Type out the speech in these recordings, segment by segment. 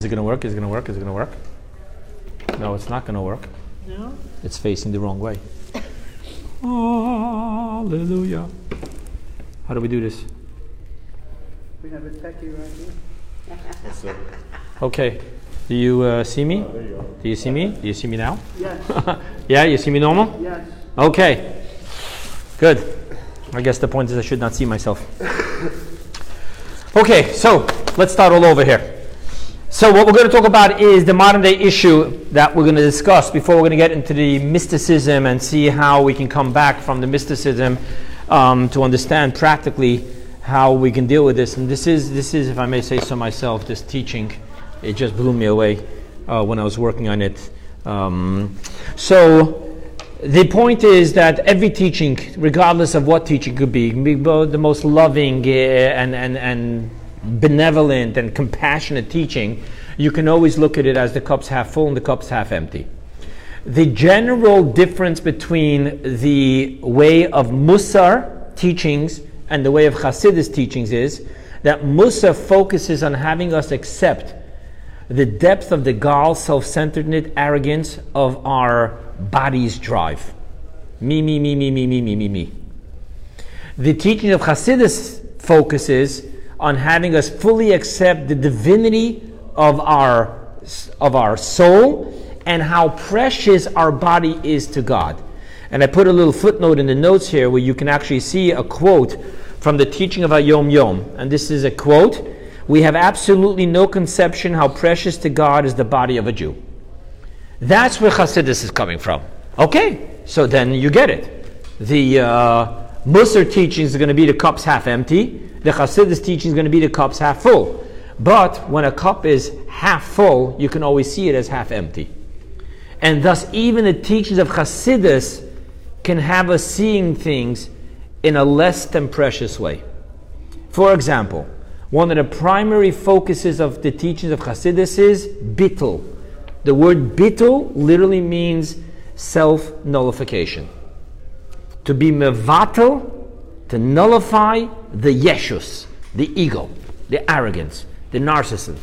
Is it going to work? Is it going to work? Is it going to work? No, it's not going to work. No? It's facing the wrong way. Hallelujah. How do we do this? We have a techie right here. Okay. Do you uh, see me? Do you see me? Do you see me now? Yes, yeah, you see me normal? yes. Okay. Good. I guess the point is I should not see myself. Okay, so let's start all over here. So, what we're going to talk about is the modern day issue that we're going to discuss before we're going to get into the mysticism and see how we can come back from the mysticism um, to understand practically how we can deal with this. And this is, this is, if I may say so myself, this teaching, it just blew me away uh, when I was working on it. Um, so, the point is that every teaching, regardless of what teaching could be, can be the most loving uh, and, and, and benevolent and compassionate teaching, you can always look at it as the cup's half full and the cup's half empty. The general difference between the way of Musar teachings and the way of Hasidus teachings is that Musar focuses on having us accept the depth of the gal, self-centeredness, arrogance of our body's drive. Me, me, me, me, me, me, me, me, me. The teaching of Hasidus focuses on having us fully accept the divinity of our, of our soul and how precious our body is to God. And I put a little footnote in the notes here where you can actually see a quote from the teaching of Hayom Yom. And this is a quote We have absolutely no conception how precious to God is the body of a Jew. That's where Hasidus is coming from. Okay, so then you get it. The uh, Musar teaching is going to be the cup's half empty. The Hasidus teaching is going to be the cup's half full. But when a cup is half full, you can always see it as half empty. And thus, even the teachings of Hasidus can have us seeing things in a less than precious way. For example, one of the primary focuses of the teachings of Hasidus is bittul. The word bittul literally means self nullification. To be mevatel, to nullify the yeshus, the ego, the arrogance, the narcissism.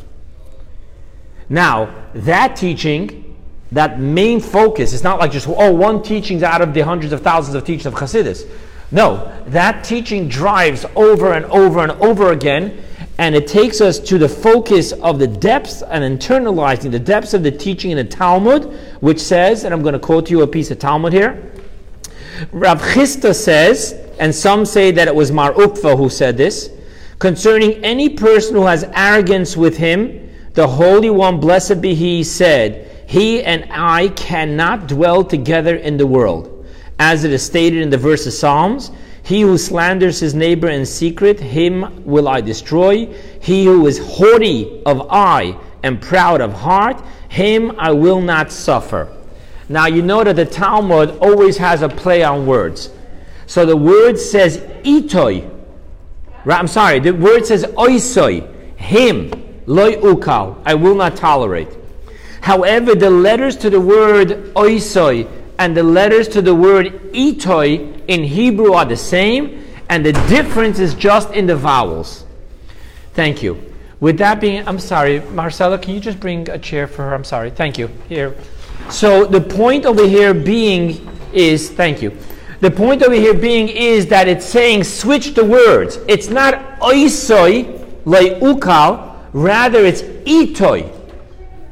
Now, that teaching, that main focus, is not like just, oh, one teaching's out of the hundreds of thousands of teachings of Hasidus. No, that teaching drives over and over and over again, and it takes us to the focus of the depths and internalizing the depths of the teaching in the Talmud, which says, and I'm going to quote you a piece of Talmud here. Rav Chisda says, and some say that it was Mar Ukva who said this, concerning any person who has arrogance with him, the Holy One, blessed be He, said, He and I cannot dwell together in the world. As it is stated in the verse of Psalms, He who slanders his neighbor in secret, him will I destroy. He who is haughty of eye and proud of heart, him I will not suffer. Now you know that the Talmud always has a play on words. So the word says itoi. Right, I'm sorry, the word says oisoi, him, loy ukal, I will not tolerate. However, the letters to the word oisoi and the letters to the word itoi in Hebrew are the same, and the difference is just in the vowels. Thank you. With that being, I'm sorry, Marcella, can you just bring a chair for her? I'm sorry. Thank you. Here. So the point over here being is, thank you. The point over here being is that it's saying switch the words. It's not oisoi, like ukal, rather it's itoi.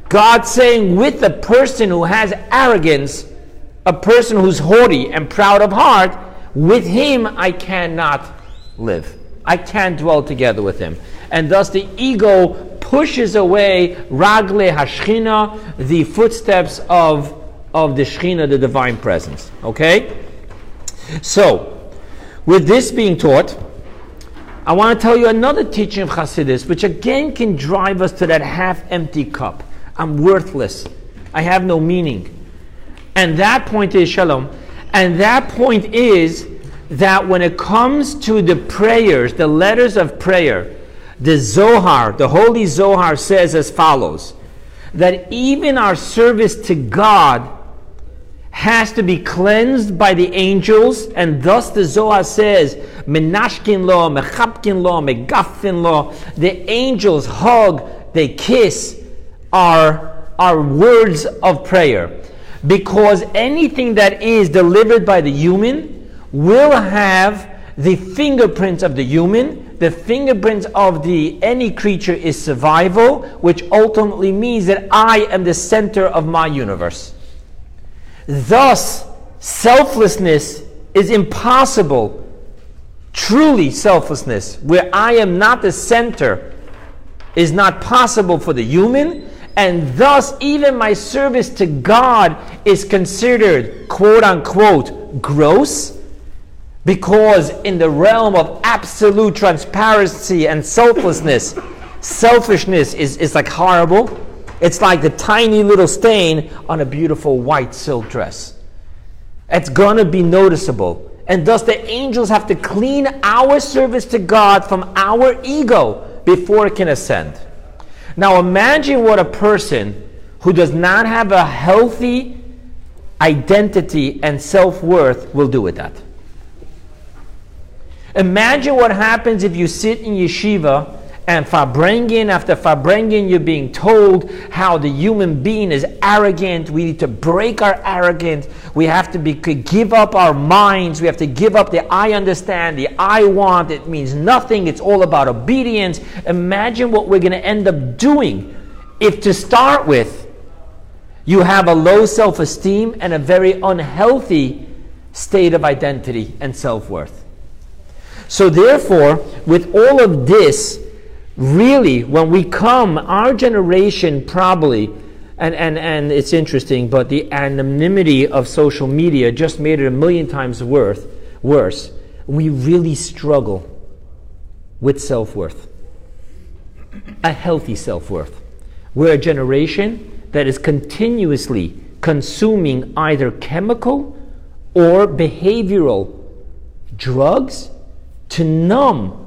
God saying with a person who has arrogance, a person who's haughty and proud of heart, with him I cannot live. I can't dwell together with him. And thus the ego pushes away ragle hashchina, the footsteps of, of the shchina, the divine presence. Okay? So, with this being taught, I want to tell you another teaching of Hasidus, which again can drive us to that half empty cup. I'm worthless. I have no meaning. And that point is shalom. And that point is that when it comes to the prayers, the letters of prayer, the Zohar, the Holy Zohar says as follows that even our service to God has to be cleansed by the angels, and thus the Zohar says, Menashkin lo, Mechapkin lo, Megafin lo. The angels hug, they kiss our, our words of prayer. Because anything that is delivered by the human will have the fingerprints of the human. The fingerprints of the any creature is survival, which ultimately means that I am the center of my universe. Thus, selflessness is impossible. Truly, selflessness, where I am not the center, is not possible for the human, and thus even my service to God is considered quote unquote gross because in the realm of absolute transparency and selflessness, selfishness is, is like horrible. It's like the tiny little stain on a beautiful white silk dress. It's going to be noticeable. And thus the angels have to clean our service to God from our ego before it can ascend. Now imagine what a person who does not have a healthy identity and self worth will do with that. Imagine what happens if you sit in yeshiva and farbrengen after farbrengen you're being told how the human being is arrogant. We need to break our arrogance. We have to be, give up our minds. We have to give up the I understand, the I want. It means nothing. It's all about obedience. Imagine what we're going to end up doing if to start with you have a low self esteem and a very unhealthy state of identity and self worth. So, therefore, with all of this, really, when we come, our generation probably, and, and, and it's interesting, but the anonymity of social media just made it a million times worth, worse. We really struggle with self worth, a healthy self worth. We're a generation that is continuously consuming either chemical or behavioral drugs to numb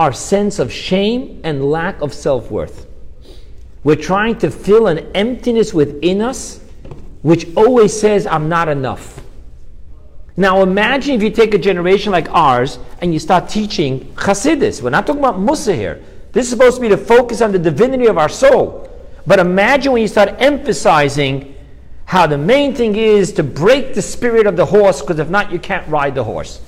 our sense of shame and lack of self worth. We're trying to fill an emptiness within us which always says, I'm not enough. Now imagine if you take a generation like ours and you start teaching Hasidus. We're not talking about Musar here. This is supposed to be the focus on the divinity of our soul. But imagine when you start emphasizing how the main thing is to break the spirit of the horse, because if not, you can't ride the horse.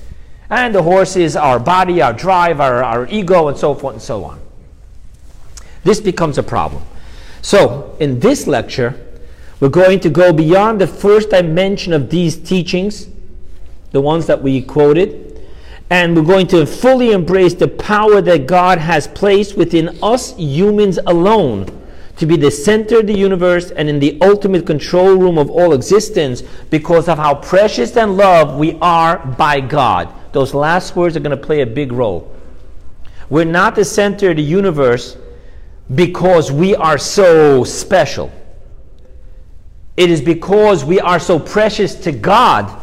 And the horse is our body, our drive, our, our ego, and so forth and so on. This becomes a problem. So, in this lecture, we're going to go beyond the first dimension of these teachings, the ones that we quoted, and we're going to fully embrace the power that God has placed within us humans alone to be the center of the universe and in the ultimate control room of all existence because of how precious and loved we are by God those last words are going to play a big role. We're not the center of the universe because we are so special. It is because we are so precious to God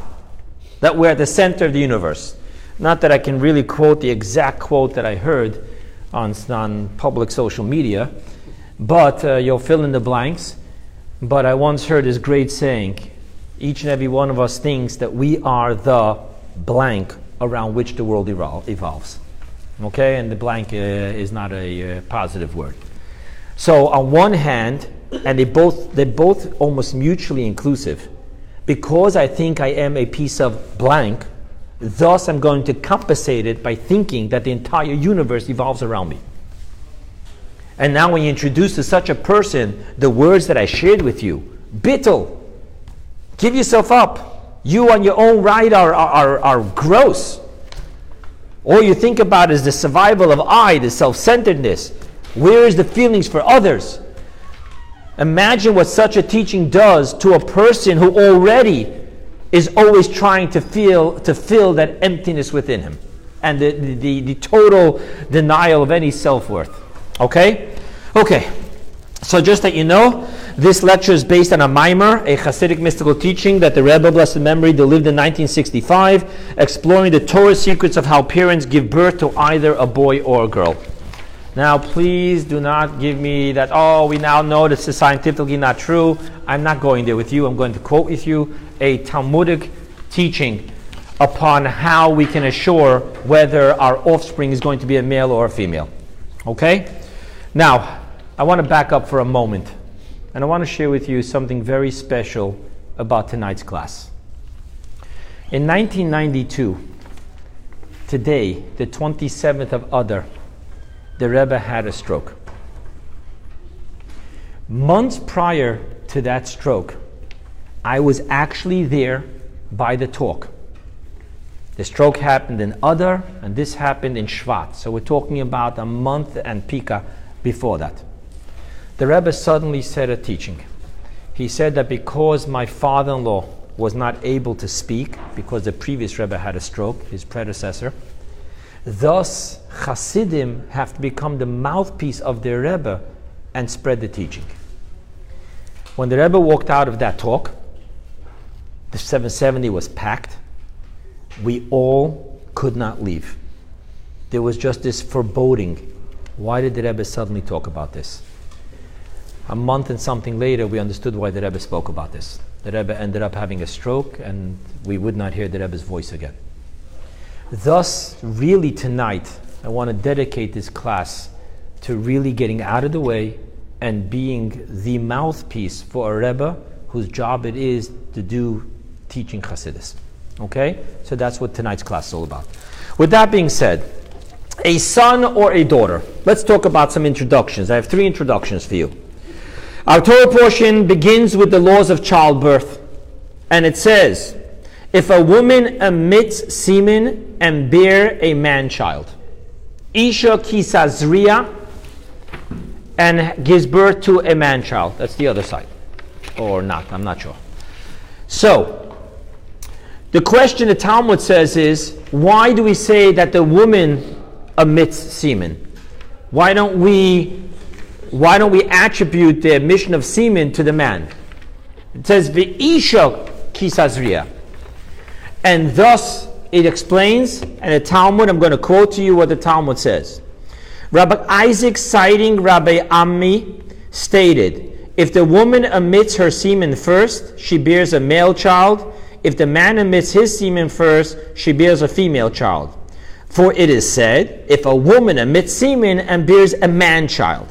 that we're at the center of the universe. Not that I can really quote the exact quote that I heard on, on public social media, but uh, you'll fill in the blanks. But I once heard this great saying each and every one of us thinks that we are the blank around which the world evol- evolves. Okay, and the blank uh, is not a uh, positive word. So on one hand, and they both they're both almost mutually inclusive. Because I think I am a piece of blank, thus I'm going to compensate it by thinking that the entire universe evolves around me. And now when you introduce to such a person the words that I shared with you, bittul, give yourself up you on your own right are, are, are, gross. All you think about is the survival of I, the self centeredness. Where is the feelings for others? Imagine what such a teaching does to a person who already is always trying to feel to fill that emptiness within him and the, the, the total denial of any self-worth. Okay? Okay. So just that you know, this lecture is based on a maamar, a Hasidic mystical teaching that the Rebbe, blessed memory, delivered in 1965, exploring the Torah secrets of how parents give birth to either a boy or a girl. Now, please do not give me that, oh, we now know this is scientifically not true. I'm not going there with you. I'm going to quote with you a Talmudic teaching upon how we can assure whether our offspring is going to be a male or a female. Okay? Now, I want to back up for a moment. And I want to share with you something very special about tonight's class. In 1992, today, the 27th of Adar, the Rebbe had a stroke. Months prior to that stroke, I was actually there by the talk. The stroke happened in Adar, and this happened in Shvat. So we're talking about a month and pika before that. The Rebbe suddenly said a teaching. He said that because my father in law was not able to speak, because the previous Rebbe had a stroke, his predecessor, thus Hasidim have to become the mouthpiece of their Rebbe and spread the teaching. When the Rebbe walked out of that talk, the 770 was packed. We all could not leave. There was just this foreboding. Why did the Rebbe suddenly talk about this? A month and something later, we understood why the Rebbe spoke about this. The Rebbe ended up having a stroke, and we would not hear the Rebbe's voice again. Thus, really tonight, I want to dedicate this class to really getting out of the way and being the mouthpiece for a Rebbe whose job it is to do teaching Hasidus. Okay? So that's what tonight's class is all about. With that being said, a son or a daughter. Let's talk about some introductions. I have three introductions for you. Our Torah portion begins with the laws of childbirth. And it says, if a woman emits semen and bear a man child, Isha kisazria, and gives birth to a man child. That's the other side. Or not, I'm not sure. So, the question the Talmud says is why do we say that the woman emits semen? Why don't we why don't we attribute the emission of semen to the man? It says the Isha kisazria. And thus it explains, and the Talmud, I'm going to quote to you what the Talmud says. Rabbi Isaac, citing Rabbi Ammi, stated, If the woman emits her semen first, she bears a male child if the man emits his semen first, she bears a female child. For it is said, if a woman emits semen and bears a man child.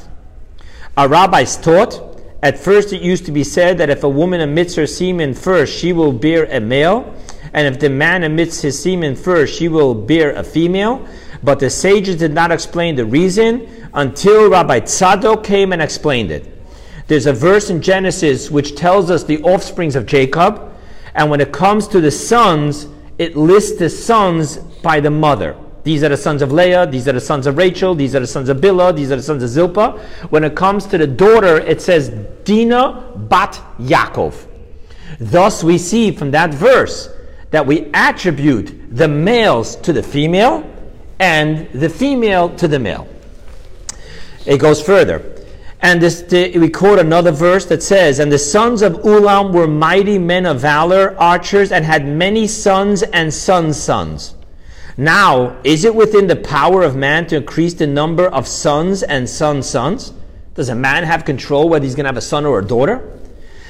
Our rabbis taught, at first it used to be said that if a woman emits her semen first, she will bear a male, and if the man emits his semen first, she will bear a female. But the sages did not explain the reason until Rabbi Tzadok came and explained it. There's a verse in Genesis which tells us the offsprings of Jacob, and when it comes to the sons, it lists the sons by the mother. These are the sons of Leah, these are the sons of Rachel, these are the sons of Bilhah, these are the sons of Zilpah. When it comes to the daughter, it says Dina bat Yaakov. Thus, we see from that verse that we attribute the males to the female and the female to the male. It goes further. And this, we quote another verse that says, And the sons of Ulam were mighty men of valor, archers, and had many sons and sons' sons. Now, is it within the power of man to increase the number of sons and sons' sons? Does a man have control whether he's going to have a son or a daughter?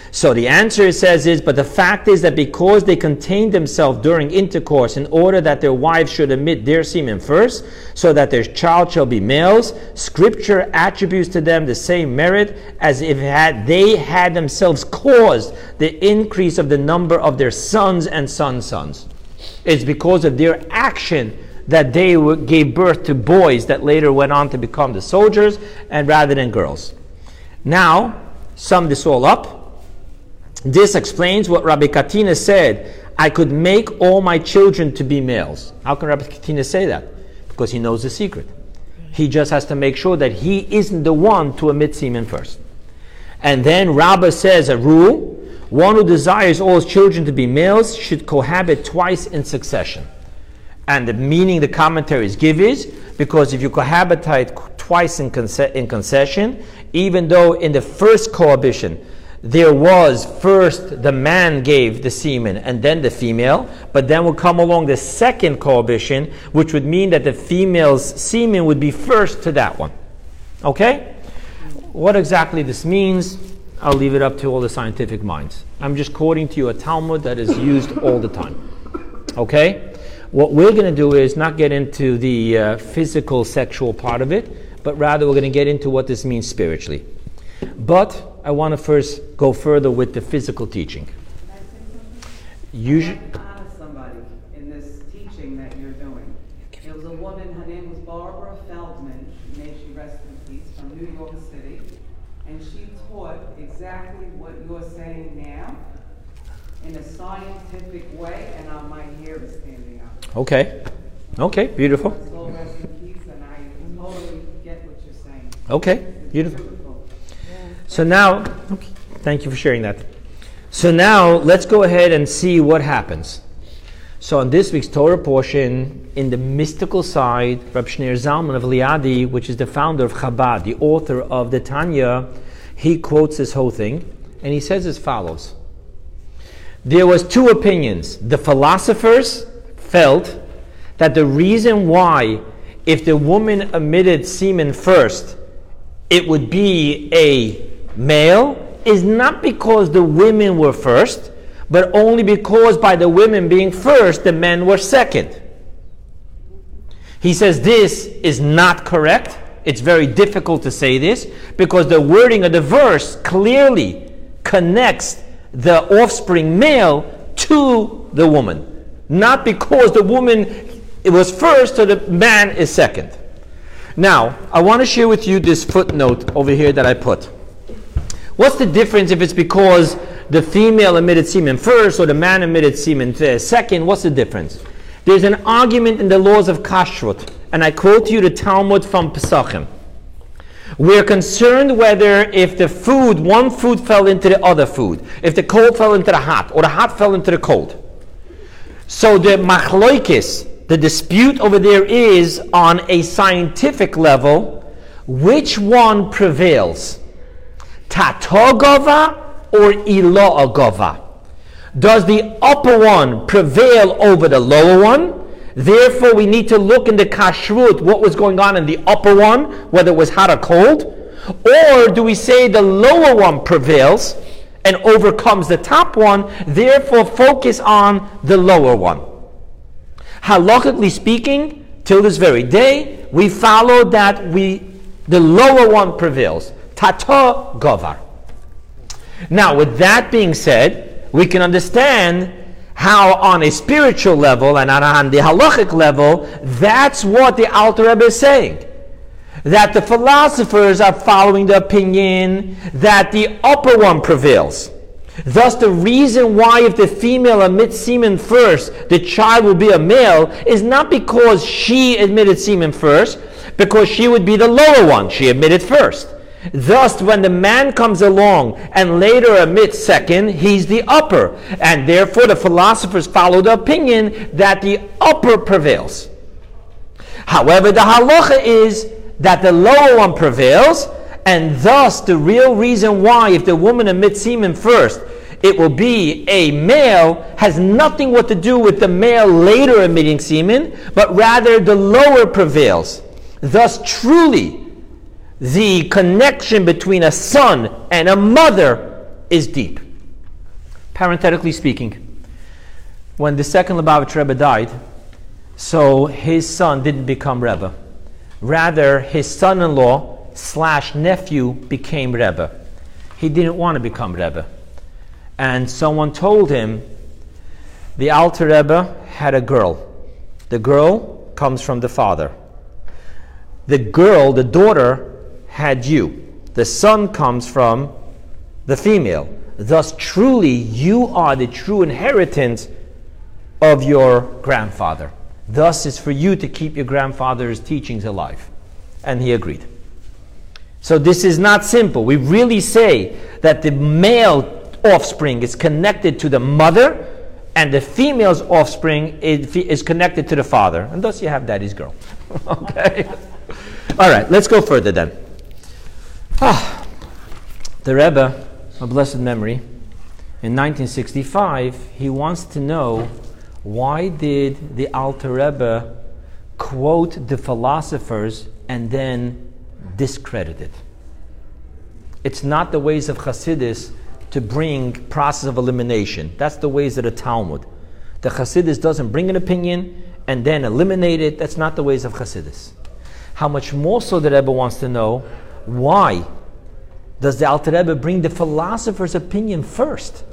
So the answer it says is, but the fact is that because they contained themselves during intercourse in order that their wives should emit their semen first, so that their child shall be males, Scripture attributes to them the same merit as if had, they had themselves caused the increase of the number of their sons and sons' sons. It's because of their action that they gave birth to boys that later went on to become the soldiers, and rather than girls. Now, sum this all up this explains what Rabbi Katina said I could make all my children to be males. How can Rabbi Katina say that? Because he knows the secret. He just has to make sure that he isn't the one to emit semen first. And then Rabbah says a rule one who desires all his children to be males should cohabit twice in succession. And the meaning the commentaries give is because if you cohabitate twice in, conce- in concession, even though in the first cohabitation there was first the man gave the semen and then the female, but then would come along the second cohabitation, which would mean that the female's semen would be first to that one. Okay? What exactly this means, I'll leave it up to all the scientific minds. I'm just quoting to you a Talmud that is used all the time. Okay? What we're going to do is not get into the uh, physical, sexual part of it, but rather we're going to get into what this means spiritually. But I want to first go further with the physical teaching. Usually, I'd like to honor somebody in this teaching that you're doing. There was a woman, her name was Barbara Feldman, may she rest in peace, from New York City. And she taught exactly what you're saying now in a scientific way, and uh, my hair is standing up. Okay. Okay, beautiful. Okay, beautiful. So now, okay, thank you for sharing that. So now let's go ahead and see what happens. So on this week's Torah portion, in the mystical side, Rab Shneur Zalman of Liadi, which is the founder of Chabad, the author of the Tanya, he quotes this whole thing, and he says as follows. There was two opinions. The philosophers felt that the reason why, if the woman emitted semen first, it would be a male is not because the women were first, but only because by the women being first, the men were second. He says this is not correct. It's very difficult to say this because the wording of the verse clearly connects the offspring male to the woman, not because the woman was first so the man is second. Now, I want to share with you this footnote over here that I put. What's the difference if it's because the female emitted semen first or the man emitted semen second? What's the difference? There's an argument in the laws of kashrut, and I quote you the Talmud from Pesachim. We're concerned whether if the food, one food fell into the other food, if the cold fell into the hot, or the hot fell into the cold. So the machloikis, the dispute over there is on a scientific level, which one prevails? Tatogova or Iloagova? Does the upper one prevail over the lower one? Therefore, we need to look in the kashrut what was going on in the upper one, whether it was hot or cold. Or do we say the lower one prevails and overcomes the top one, therefore focus on the lower one? Halachically speaking, till this very day, we follow that we the lower one prevails. Tata govar. Now, with that being said, we can understand how, on a spiritual level and on the halachic level, that's what the Alter Rebbe is saying. That the philosophers are following the opinion that the upper one prevails. Thus, the reason why, if the female emits semen first, the child will be a male is not because she admitted semen first, because she would be the lower one. She admitted first. Thus, when the man comes along and later admits second, he's the upper. And therefore, the philosophers follow the opinion that the upper prevails. However, the halacha is that the lower one prevails, and thus the real reason why, if the woman emits semen first, it will be a male has nothing what to do with the male later emitting semen, but rather the lower prevails. Thus, truly, the connection between a son and a mother is deep. Parenthetically speaking, when the second Lubavitch Rebbe died, so his son didn't become Rebbe. Rather, his son-in-law slash nephew became Rebbe. He didn't want to become Rebbe. And someone told him, the Alter Rebbe had a girl. The girl comes from the father. The girl, the daughter, had you. The son comes from the female. Thus, truly, you are the true inheritance of your grandfather. Thus, it's for you to keep your grandfather's teachings alive. And he agreed. So, this is not simple. We really say that the male offspring is connected to the mother, and the female's offspring is, connected to the father. And thus, you have daddy's girl. okay? All right, let's go further then. Ah, the Rebbe, a blessed memory, in 1965, he wants to know why did the Alter Rebbe quote the philosophers and then discredit it? It's not the ways of Hasidus to bring process of elimination. That's the ways of the Talmud. The Hasidus doesn't bring an opinion and then eliminate it. That's not the ways of Hasidus. How much more so the Rebbe wants to know why does the Alter Rebbe bring the philosopher's opinion first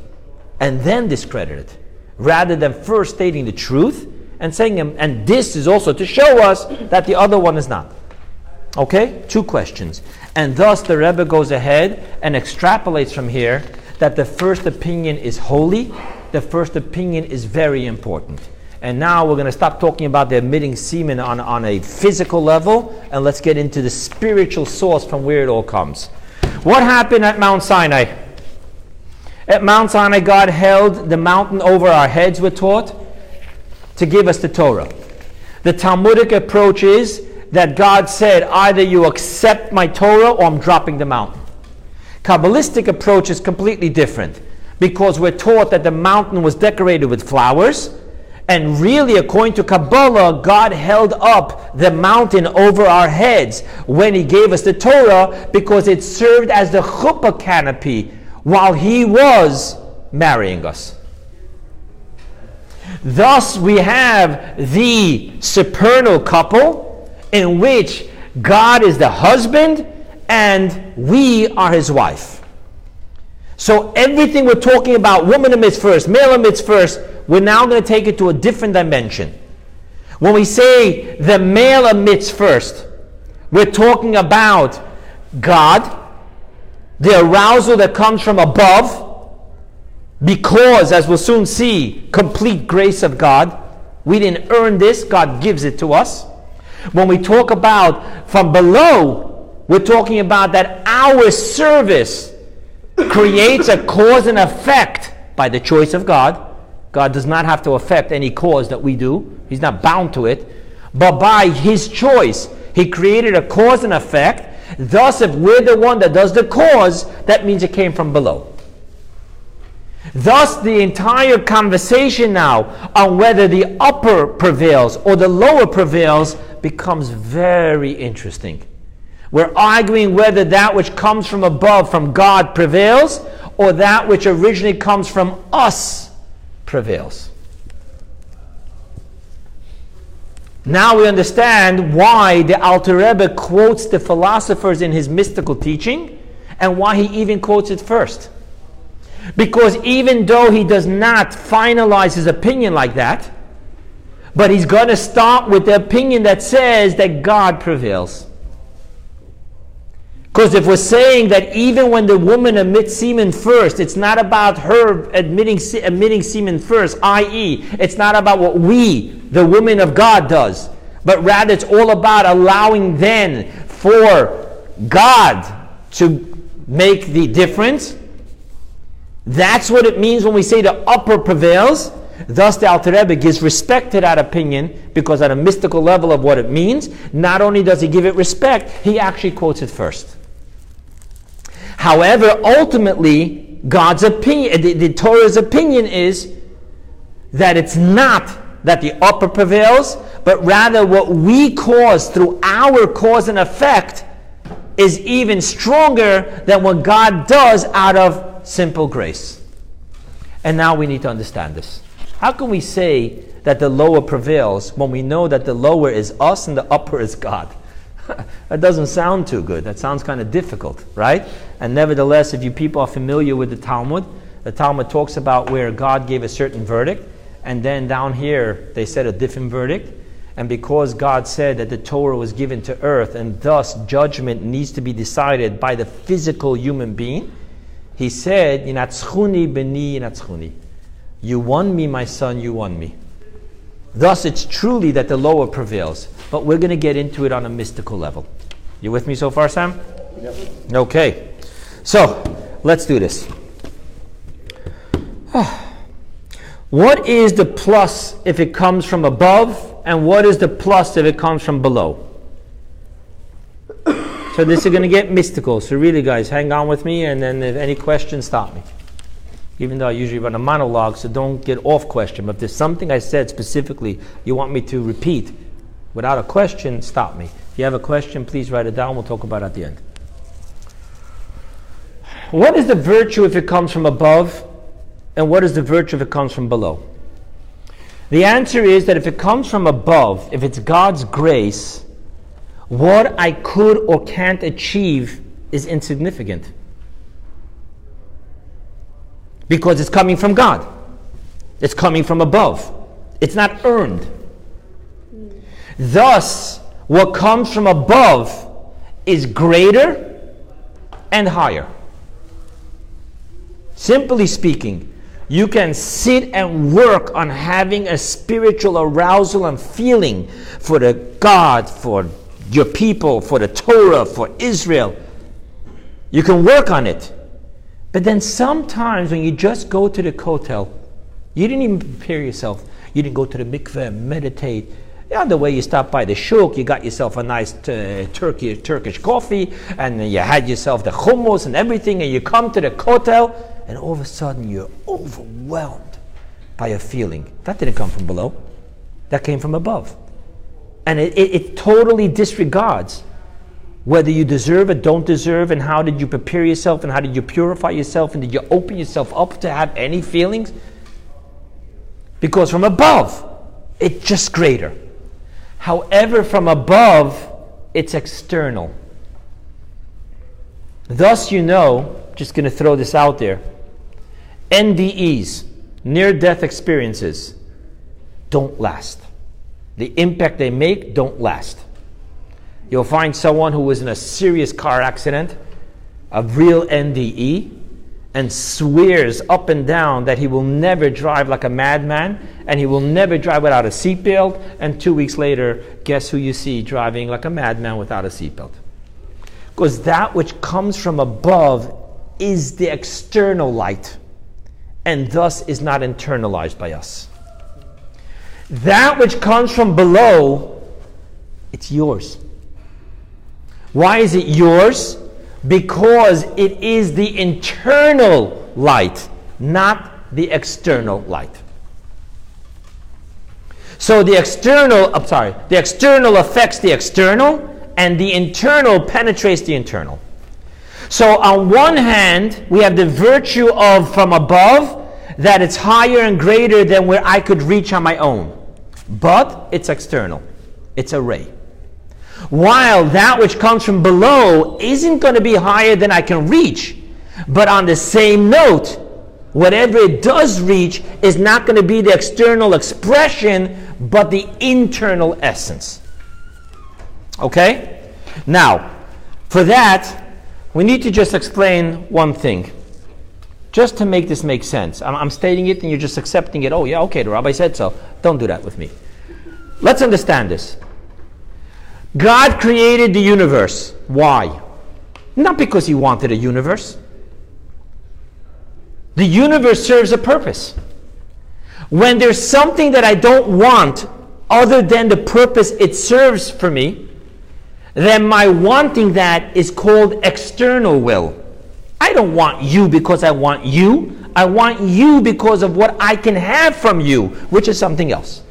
and then discredit it, rather than first stating the truth and saying, um, and this is also to show us that the other one is not. Okay? Two questions. And thus the Rebbe goes ahead and extrapolates from here that the first opinion is holy, the first opinion is very important. And now we're going to stop talking about the emitting semen on, on a physical level and let's get into the spiritual source from where it all comes. What happened at Mount Sinai? At Mount Sinai, God held the mountain over our heads, we're taught, to give us the Torah. The Talmudic approach is that God said, either you accept my Torah or I'm dropping the mountain. Kabbalistic approach is completely different because we're taught that the mountain was decorated with flowers. And really, according to Kabbalah, God held up the mountain over our heads when He gave us the Torah because it served as the chuppah canopy while He was marrying us. Thus, we have the supernal couple in which God is the husband and we are his wife. So, everything we're talking about, woman emits first, male emits first, we're now going to take it to a different dimension. When we say the male emits first, we're talking about God, the arousal that comes from above, because, as we'll soon see, complete grace of God. We didn't earn this, God gives it to us. When we talk about from below, we're talking about that our service creates a cause and effect by the choice of God. God does not have to affect any cause that we do, He's not bound to it. But by His choice, He created a cause and effect. Thus, if we're the one that does the cause, that means it came from below. Thus, the entire conversation now on whether the upper prevails or the lower prevails becomes very interesting. We're arguing whether that which comes from above, from God, prevails, or that which originally comes from us prevails. Now we understand why the Alter Rebbe quotes the philosophers in his mystical teaching and why he even quotes it first. Because even though he does not finalize his opinion like that, but he's going to start with the opinion that says that God prevails. Because if we're saying that even when the woman emits semen first, it's not about her admitting, emitting semen first, i.e., it's not about what we, the woman of God, does, but rather it's all about allowing then for God to make the difference that's what it means when we say the upper prevails. Thus, the Alter Rebbe gives respect to that opinion because, at a mystical level of what it means, not only does he give it respect, he actually quotes it first. However, ultimately, God's opinion, the, the Torah's opinion is that it's not that the upper prevails, but rather what we cause through our cause and effect is even stronger than what God does out of simple grace. And now we need to understand this. How can we say that the lower prevails when we know that the lower is us and the upper is God? that doesn't sound too good. That sounds kind of difficult, right? And nevertheless, if you people are familiar with the Talmud, the Talmud talks about where God gave a certain verdict, and then down here they said a different verdict. And because God said that the Torah was given to earth, and thus judgment needs to be decided by the physical human being, he said, Yinatzchuni beni yinatzchuni. You won me, my son, you won me. Thus, it's truly that the lower prevails. But we're going to get into it on a mystical level. You with me so far, Sam? Yep. Okay. So, let's do this. What is the plus if it comes from above, and what is the plus if it comes from below? So this is going to get mystical. So really, guys, hang on with me, and then if any questions, stop me. Even though I usually run a monologue, so don't get off question. But if there's something I said specifically you want me to repeat without a question, stop me. If you have a question, please write it down. We'll talk about it at the end. What is the virtue if it comes from above, and what is the virtue if it comes from below? The answer is that if it comes from above, if it's God's grace, what I could or can't achieve is insignificant. because it's coming from God. It's coming from above. It's not earned. Thus, what comes from above is greater and higher. Simply speaking, you can sit and work on having a spiritual arousal and feeling for the God, for your people, for the Torah, for Israel. You can work on it. But then sometimes when you just go to the kotel, you didn't even prepare yourself. You didn't go to the mikveh meditate. On the way you stopped by the shuk, you got yourself a nice uh, Turkey, Turkish coffee, and you had yourself the hummus and everything, and you come to the kotel, and all of a sudden you're overwhelmed by a feeling. That didn't come from below, that came from above. And it, it, it totally disregards whether you deserve it, don't deserve, and how did you prepare yourself, and how did you purify yourself, and did you open yourself up to have any feelings? Because from above, it's just greater. However, from above, it's external. Thus, you know, just going to throw this out there NDEs, near death experiences, don't last. The impact they make don't last. You'll find someone who was in a serious car accident, a real NDE, and swears up and down that he will never drive like a madman and he will never drive without a seatbelt. And two weeks later, guess who you see driving like a madman without a seatbelt? Because that which comes from above is the external light and thus is not internalized by us. That which comes from below, it's yours. Why is it yours? Because it is the internal light, not the external light. So the external, I'm sorry, the external affects the external, and the internal penetrates the internal. So on one hand, we have the virtue of from above, that it's higher and greater than where I could reach on my own. But it's external. It's a ray. While that which comes from below isn't going to be higher than I can reach. But on the same note, whatever it does reach is not going to be the external expression, but the internal essence. Okay? Now, for that, we need to just explain one thing. Just to make this make sense. I'm, I'm stating it and you're just accepting it. Oh, yeah, okay, the rabbi said so. Don't do that with me. Let's understand this. God created the universe. Why? Not because he wanted a universe. The universe serves a purpose. When there's something that I don't want other than the purpose it serves for me, then my wanting that is called external will. I don't want you because I want you. I want you because of what I can have from you, which is something else.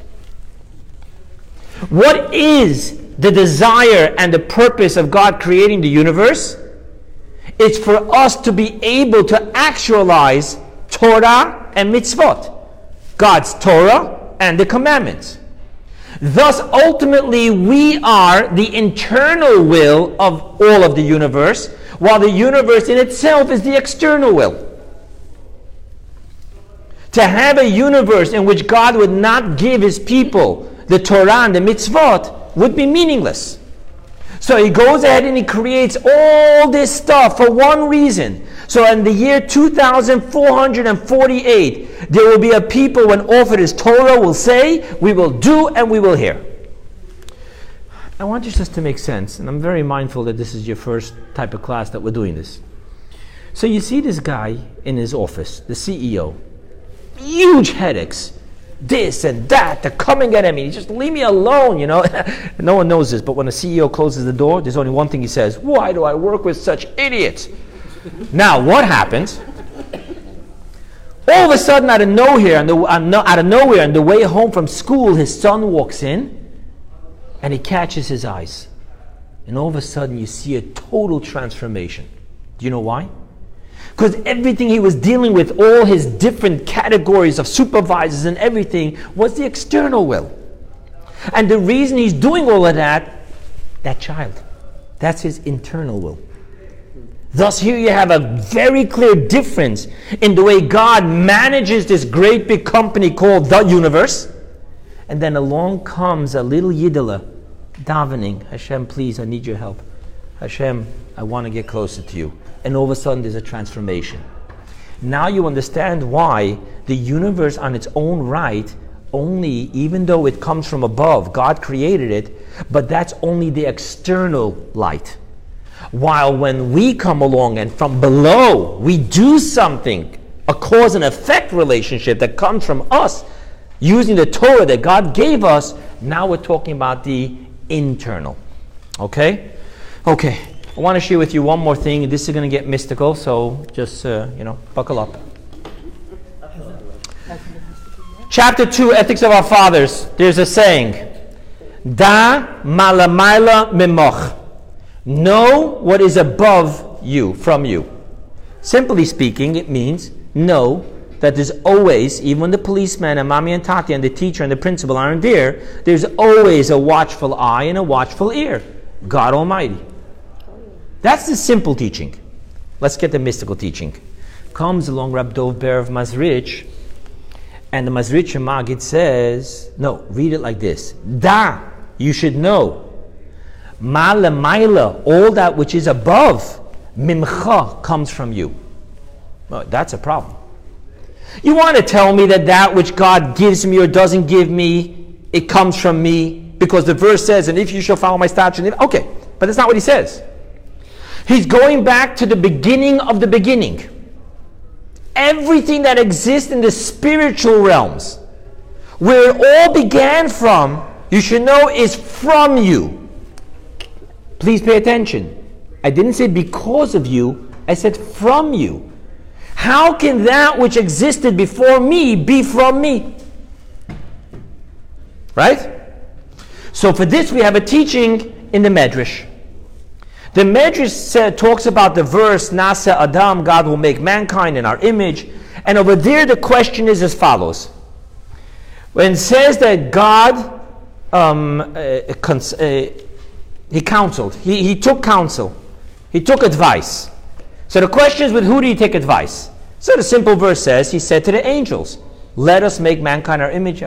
What is the desire and the purpose of God creating the universe? It's for us to be able to actualize Torah and mitzvot, God's Torah and the commandments. Thus, ultimately, we are the internal will of all of the universe, while the universe in itself is the external will. To have a universe in which God would not give his people the Torah and the mitzvot would be meaningless. So he goes ahead and he creates all this stuff for one reason. So in the year 2448, there will be a people when offered his Torah will say, We will do and we will hear. I want this just to make sense, and I'm very mindful that this is your first type of class that we're doing this. So you see this guy in his office, the CEO, huge headaches, this and that, they're coming at him. just leave me alone, you know. no one knows this, but when a CEO closes the door, there's only one thing he says: Why do I work with such idiots? now, what happens? All of a sudden, out of nowhere, and uh, out of nowhere, on the way home from school, his son walks in and he catches his eyes. And all of a sudden, you see a total transformation. Do you know why? Because everything he was dealing with, all his different categories of supervisors and everything, was the external will. And the reason he's doing all of that, that child, that's his internal will. Thus, here you have a very clear difference in the way God manages this great big company called the universe. And then along comes a little Yidela davening, Hashem, please, I need your help. Hashem, I want to get closer to you. And all of a sudden, there's a transformation. Now you understand why the universe on its own right only, even though it comes from above, God created it, but that's only the external light. While when we come along and from below we do something, a cause and effect relationship that comes from us using the Torah that God gave us, now we're talking about the internal. Okay? Okay. I want to share with you one more thing. This is going to get mystical, so just, uh, you know, buckle up. Chapter 2, Ethics of Our Fathers. There's a saying, Da malamaila mimoch. Know what is above you, from you. Simply speaking, it means know that there's always, even when the policeman and mommy and tati and the teacher and the principal aren't there, there's always a watchful eye and a watchful ear. God Almighty. That's the simple teaching. Let's get the mystical teaching. Comes along Rab Dov Ber of Mezritch, and the Mezritch Maggid says, no, read it like this. Da, you should know Mala maila, all that which is above, mimcha comes from you. Well, that's a problem. You want to tell me that that which God gives me or doesn't give me, it comes from me because the verse says, and if you shall follow my statutes, okay, but that's not what he says. He's going back to the beginning of the beginning. Everything that exists in the spiritual realms, where it all began from, you should know is from you. Please pay attention. I didn't say because of you, I said from you. How can that which existed before me be from me? Right? So for this we have a teaching in the Medrash. The Medrash talks about the verse, Na'aseh Adam, God will make mankind in our image. And over there the question is as follows. When it says that God um, uh, cons- uh, he counseled. He, he took counsel. He took advice. So the question is with who did he take advice? So the simple verse says, he said to the angels, let us make mankind our image.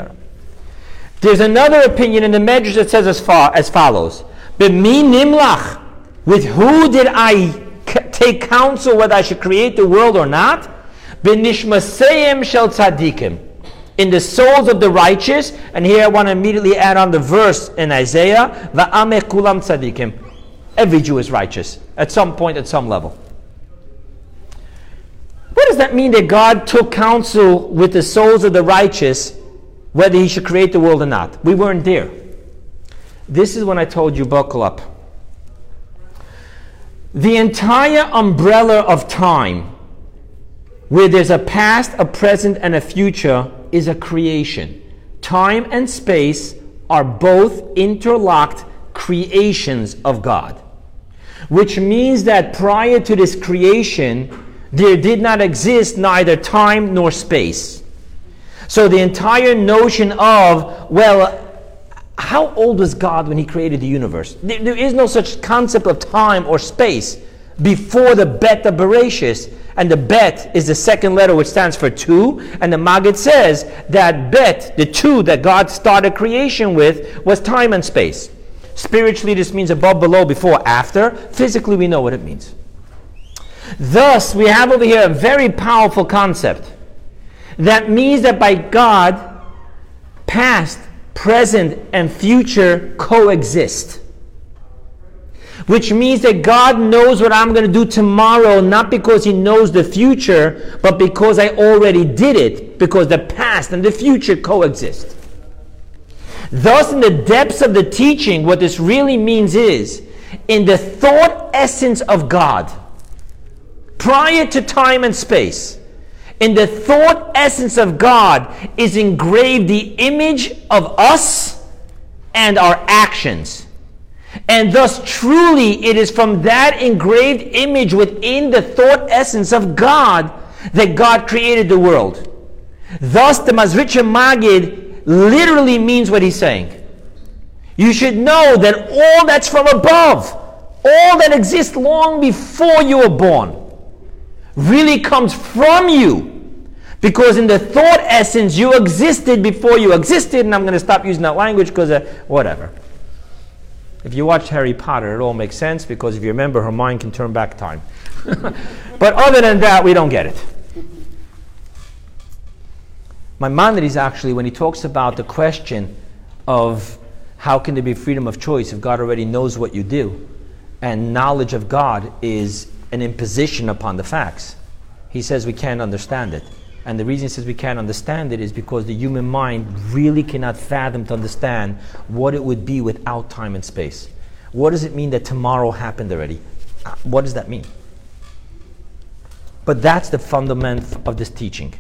There's another opinion in the Medrash that says as, far, as follows. B'mi nimlach. With who did I take counsel whether I should create the world or not? B'nishmaseyim shel tzadikim in the souls of the righteous. And here I want to immediately add on the verse in Isaiah, Va'ame kulam tzadikim. Every Jew is righteous at some point, at some level. What does that mean that God took counsel with the souls of the righteous whether he should create the world or not? We weren't there. This is when I told you, buckle up. The entire umbrella of time, where there's a past, a present, and a future, is a creation. Time and space are both interlocked creations of God. Which means that prior to this creation, there did not exist neither time nor space. So the entire notion of, well, how old was God when He created the universe? there, there is no such concept of time or space before the Beta Bereshis and the bet is the second letter which stands for two. And the Maggid says that bet, the two that God started creation with, was time and space. Spiritually, this means above, below, before, after. Physically, we know what it means. Thus, we have over here a very powerful concept. That means that by God, past, present, and future coexist which means that God knows what I'm going to do tomorrow, not because He knows the future, but because I already did it, because the past and the future coexist. Thus, in the depths of the teaching, what this really means is, in the thought essence of God, prior to time and space, in the thought essence of God is engraved the image of us and our actions. And thus, truly, it is from that engraved image within the thought essence of God that God created the world. Thus, the Mezritcher Maggid literally means what he's saying. You should know that all that's from above, all that exists long before you were born, really comes from you. Because in the thought essence, you existed before you existed, and I'm going to stop using that language because uh, whatever. If you watch Harry Potter, it all makes sense because if you remember, Hermione can turn back time. but other than that, we don't get it. Maimonides actually, when he talks about the question of how can there be freedom of choice if God already knows what you do, and knowledge of God is an imposition upon the facts, he says we can't understand it. And the reason he says we can't understand it is because the human mind really cannot fathom to understand what it would be without time and space. What does it mean that tomorrow happened already? Uh, what does that mean? But that's the fundament of this teaching.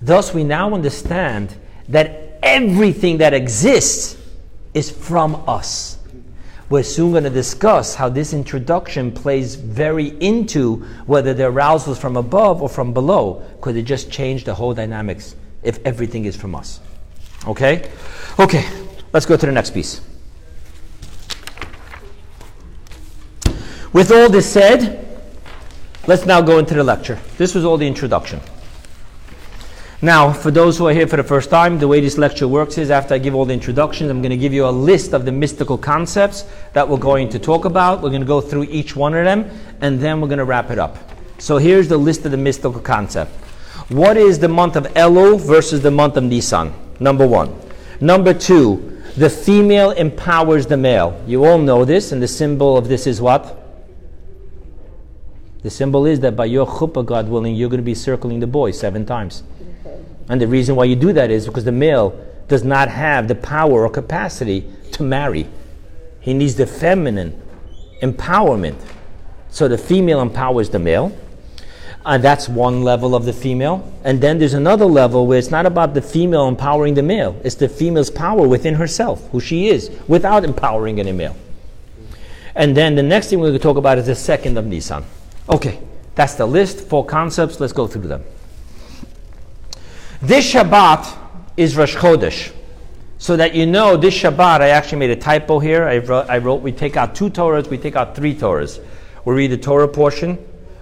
Thus, we now understand that everything that exists is from us. We're soon going to discuss how this introduction plays very into whether the arousal is from above or from below, because it just changed the whole dynamics if everything is from us. Okay? Okay, let's go to the next piece. With all this said, let's now go into the lecture. This was all the introduction. Now, for those who are here for the first time, the way this lecture works is after I give all the introductions, I'm going to give you a list of the mystical concepts that we're going to talk about. We're going to go through each one of them, and then we're going to wrap it up. So here's the list of the mystical concept. What is the month of Elul versus the month of Nisan? Number one. Number two, the female empowers the male. You all know this, and the symbol of this is what? The symbol is that by your chuppah, God willing, you're going to be circling the boy seven times. And the reason why you do that is because the male does not have the power or capacity to marry. He needs the feminine empowerment. So the female empowers the male. And that's one level of the female. And then there's another level where it's not about the female empowering the male, it's the female's power within herself, who she is, without empowering any male. And then the next thing we're going to talk about is the second of Nisan. Okay, that's the list, four concepts. Let's go through them. This Shabbat is Rosh Chodesh. So that you know, this Shabbat, I actually made a typo here. I wrote, I wrote we take out two Torahs, we take out three Torahs. We read the Torah portion,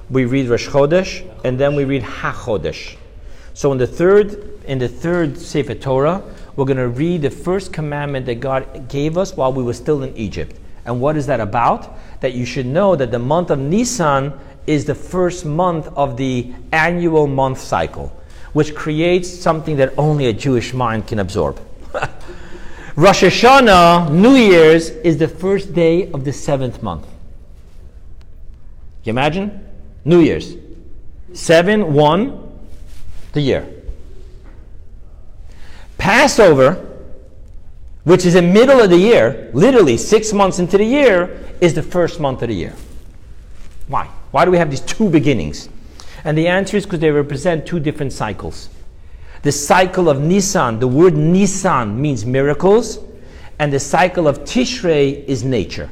we read Rosh Chodesh, and then we read HaChodesh. So in the third, in the third Sefer Torah, we're going to read the first commandment that God gave us while we were still in Egypt. And what is that about? That you should know that the month of Nisan is the first month of the annual month cycle which creates something that only a Jewish mind can absorb. Rosh Hashanah, New Year's, is the first day of the seventh month. You imagine? New Year's. 7 1, the year. Passover, which is the middle of the year, literally six months into the year, is the first month of the year. Why? Why do we have these two beginnings? And the answer is because they represent two different cycles. The cycle of Nisan, the word Nisan means miracles, and the cycle of Tishrei is nature.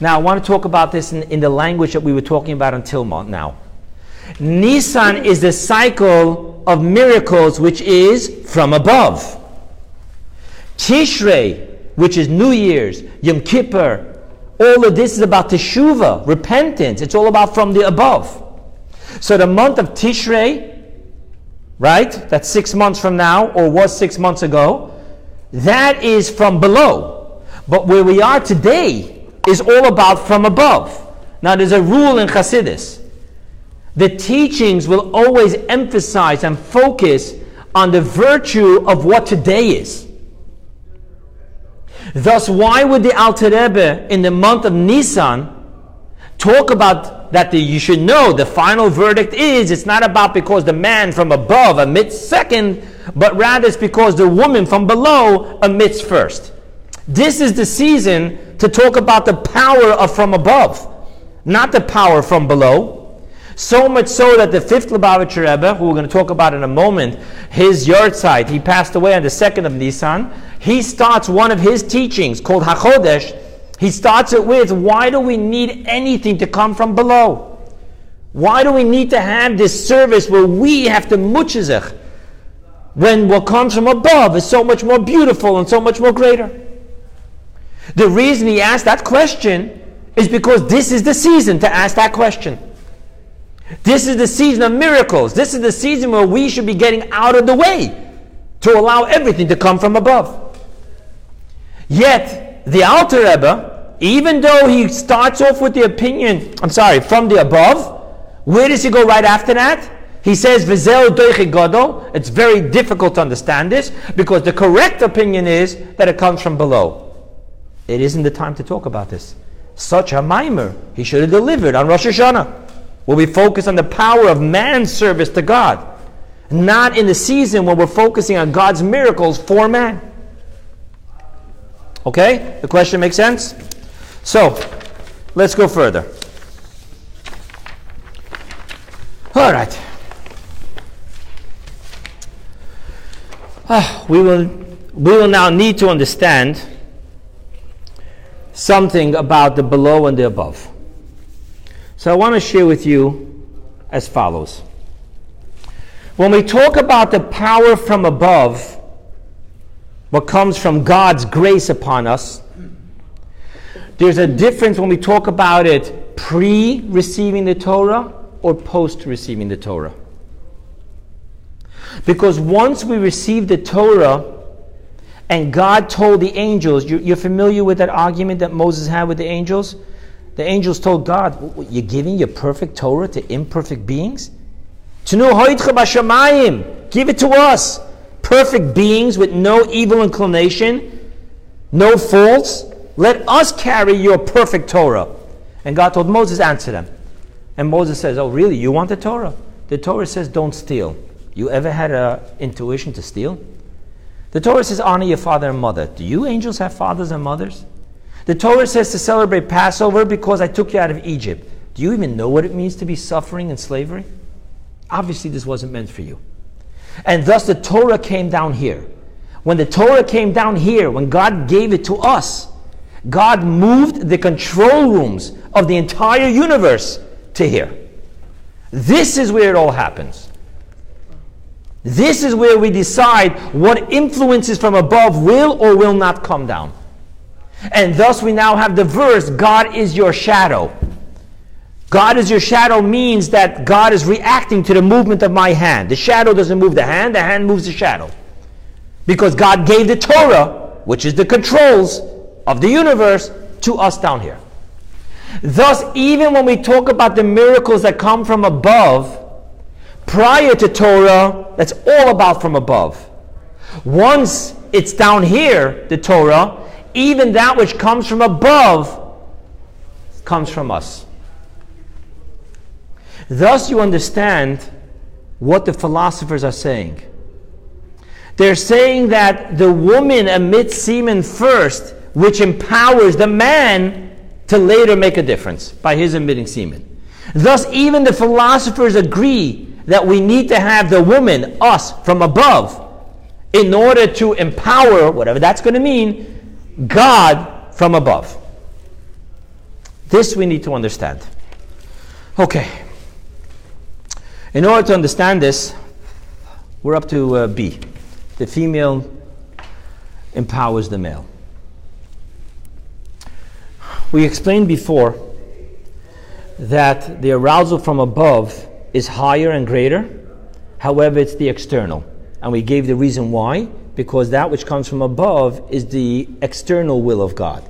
Now, I want to talk about this in, in the language that we were talking about until now. Nisan is the cycle of miracles, which is from above. Tishrei, which is New Year's, Yom Kippur, all of this is about teshuva, repentance. It's all about from the above. So the month of Tishrei, right? That's six months from now, or was six months ago. That is from below. But where we are today is all about from above. Now there's a rule in Hasidus. The teachings will always emphasize and focus on the virtue of what today is. Thus, why would the Alter Rebbe in the month of Nisan talk about that the, you should know the final verdict is it's not about because the man from above admits second, but rather it's because the woman from below admits first. This is the season to talk about the power of from above, not the power from below. So much so that the fifth Lubavitcher Rebbe, who we're going to talk about in a moment, his yahrzeit, he passed away on the second of Nisan. He starts one of his teachings called Hachodesh he starts it with, why do we need anything to come from below? Why do we need to have this service where we have to muchazech when what comes from above is so much more beautiful and so much more greater? The reason he asked that question is because this is the season to ask that question. This is the season of miracles. This is the season where we should be getting out of the way to allow everything to come from above. Yet, the Alter Rebbe, even though he starts off with the opinion, I'm sorry, from the above, where does he go right after that? He says, Vizel Gadol. It's very difficult to understand this because the correct opinion is that it comes from below. It isn't the time to talk about this. Such a maamar he should have delivered on Rosh Hashanah, where we focus on the power of man's service to God, not in the season when we're focusing on God's miracles for man. Okay? The question makes sense? So, let's go further. All right. Ah, we, will, we will now need to understand something about the below and the above. So I want to share with you as follows. When we talk about the power from above, what comes from God's grace upon us, there's a difference when we talk about it pre receiving the Torah or post receiving the Torah. Because once we received the Torah and God told the angels, you're, familiar with that argument that Moses had with the angels? The angels told God, You're giving your perfect Torah to imperfect beings? Give it to us. Perfect beings with no evil inclination, no faults. Let us carry your perfect Torah. And God told Moses, Answer them. And Moses says, Oh, really? You want the Torah? The Torah says, Don't steal. You ever had an intuition to steal? The Torah says, honor your father and mother. Do you angels have fathers and mothers? The Torah says to celebrate Passover because I took you out of Egypt. Do you even know what it means to be suffering and slavery? Obviously, this wasn't meant for you. And thus, the Torah came down here. When the Torah came down here, when God gave it to us, God moved the control rooms of the entire universe to here. This is where it all happens. This is where we decide what influences from above will or will not come down. And thus we now have the verse God is your shadow. God is your shadow means that God is reacting to the movement of my hand. The shadow doesn't move the hand, the hand moves the shadow. Because God gave the Torah, which is the controls of the universe, to us down here. Thus, even when we talk about the miracles that come from above, prior to Torah, that's all about from above. Once it's down here, the Torah, even that which comes from above comes from us. Thus, you understand what the philosophers are saying. They're saying that the woman emits semen first, which empowers the man to later make a difference by his emitting semen. Thus, even the philosophers agree that we need to have the woman, us, from above, in order to empower, whatever that's going to mean, God from above. This we need to understand. Okay. In order to understand this, we're up to uh, B. The female empowers the male. We explained before that the arousal from above is higher and greater. However, it's the external. And we gave the reason why because that which comes from above is the external will of God.